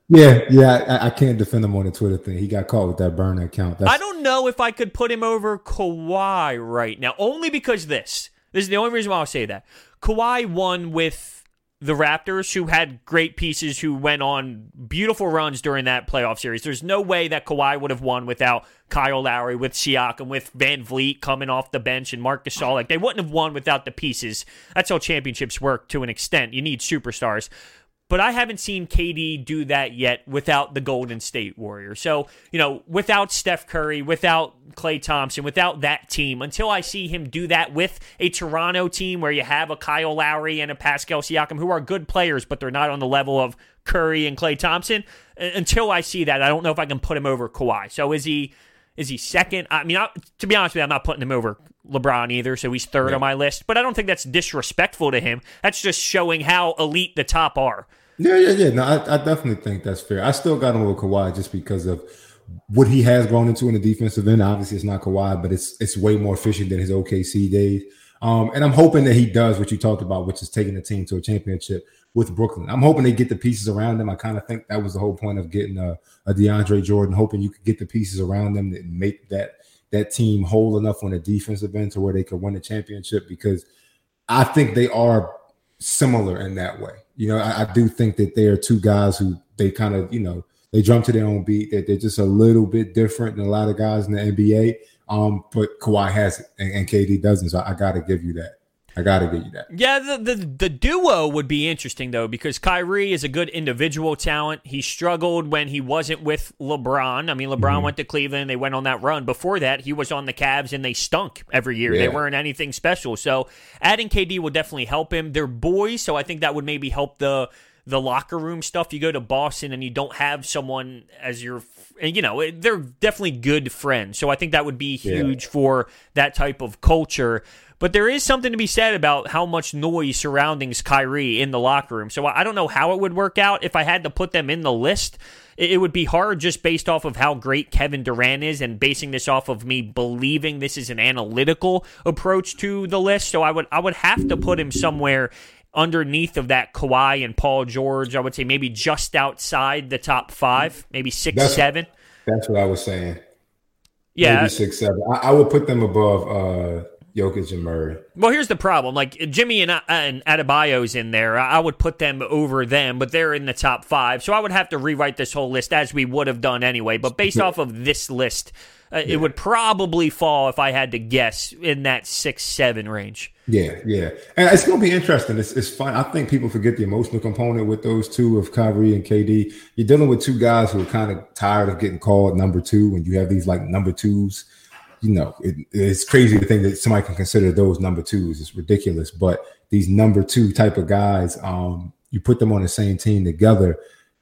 Yeah, yeah, I, I can't defend him on the Twitter thing. He got caught with that burner account. That's, I don't know if I could put him over Kawhi right now, only because this. This is the only reason why I'll say that. Kawhi won with the Raptors, who had great pieces, who went on beautiful runs during that playoff series. There's no way that Kawhi would have won without Kyle Lowry, with Siakam, with VanVleet coming off the bench, and Marc Gasol. Like they wouldn't have won without the pieces. That's how championships work to an extent. You need superstars. But I haven't seen KD do that yet without the Golden State Warriors. So, you know, without Steph Curry, without Klay Thompson, without that team, until I see him do that with a Toronto team where you have a Kyle Lowry and a Pascal Siakam who are good players, but they're not on the level of Curry and Klay Thompson, until I see that, I don't know if I can put him over Kawhi. So is he Is he second? I mean, I, to be honest with you, I'm not putting him over LeBron either, so he's third yeah. on my list. But I don't think that's disrespectful to him. That's just showing how elite the top are. Yeah, yeah, yeah. No, I, I definitely think that's fair. I still got him over Kawhi just because of what he has grown into in the defensive end. Obviously, it's not Kawhi, but it's it's way more efficient than his OKC days. Um, and I'm hoping that he does what you talked about, which is taking the team to a championship with Brooklyn. I'm hoping they get the pieces around them. I kind of think that was the whole point of getting a, a DeAndre Jordan, hoping you could get the pieces around them that make that that team whole enough on the defensive end to where they could win the championship because I think they are similar in that way. You know, I, I do think that they are two guys who they kind of, you know, they drum to their own beat. That they're just a little bit different than a lot of guys in the NBA. Um, but Kawhi has it and, and KD doesn't. So I got to give you that. I gotta give you that. Yeah, the, the, the duo would be interesting though because Kyrie is a good individual talent. He struggled when he wasn't with LeBron. I mean, LeBron mm-hmm. went to Cleveland. They went on that run. Before that, he was on the Cavs and they stunk every year. Yeah. They weren't anything special. So adding KD will definitely help him. They're boys, so I think that would maybe help the the locker room stuff. You go to Boston and you don't have someone as your, you know, they're definitely good friends. So I think that would be huge yeah. for that type of culture. But there is something to be said about how much noise surroundings Kyrie in the locker room. So I don't know how it would work out. If I had to put them in the list, it would be hard just based off of how great Kevin Durant is and basing this off of me believing this is an analytical approach to the list. So I would I would have to put him somewhere underneath of that Kawhi and Paul George. I would say maybe just outside the top five, maybe six, that's, seven. That's what I was saying. Yeah, maybe six, seven. I, I would put them above uh, Jokic and Murray. Well, here's the problem: like Jimmy and, uh, and Adebayo's in there, I would put them over them, but they're in the top five. So I would have to rewrite this whole list as we would have done anyway. But based off of this list, uh, yeah. it would probably fall if I had to guess in that six seven range. Yeah, yeah, and it's going to be interesting. It's, it's fun. I think people forget the emotional component with those two of Kyrie and KD. You're dealing with two guys who are kind of tired of getting called number two, and you have these like number twos. You know, it, it's crazy to think that somebody can consider those number twos. It's ridiculous, but these number two type of guys, um, you put them on the same team together,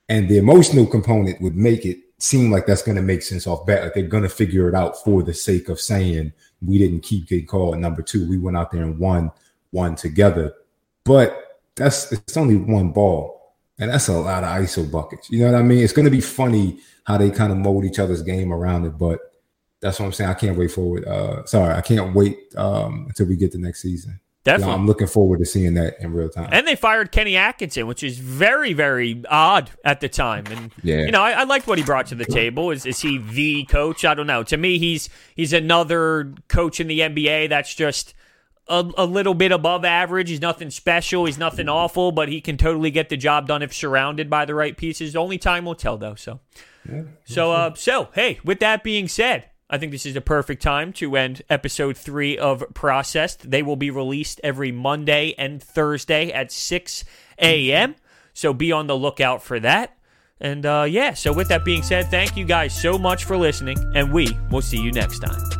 and the emotional component would make it seem like that's going to make sense off bat. Like they're going to figure it out for the sake of saying we didn't keep getting called number two. We went out there and won one together. But that's it's only one ball, and that's a lot of ISO buckets. You know what I mean? It's going to be funny how they kind of mold each other's game around it, but that's what I'm saying. I can't wait for it. Uh, sorry, I can't wait um, until we get the next season. Definitely. I'm looking forward to seeing that in real time. And they fired Kenny Atkinson, which is very, very odd at the time. And yeah. you know, I, I liked what he brought to the table. Is is he the coach? I don't know. To me, he's he's another coach in the NBA that's just a, a little bit above average. He's nothing special. He's nothing awful, but he can totally get the job done if surrounded by the right pieces. Only time will tell, though. So, yeah, so, uh, so hey, with that being said, I think this is a perfect time to end episode three of Processed. They will be released every Monday and Thursday at 6 a.m. So be on the lookout for that. And uh, yeah, so with that being said, thank you guys so much for listening, and we will see you next time.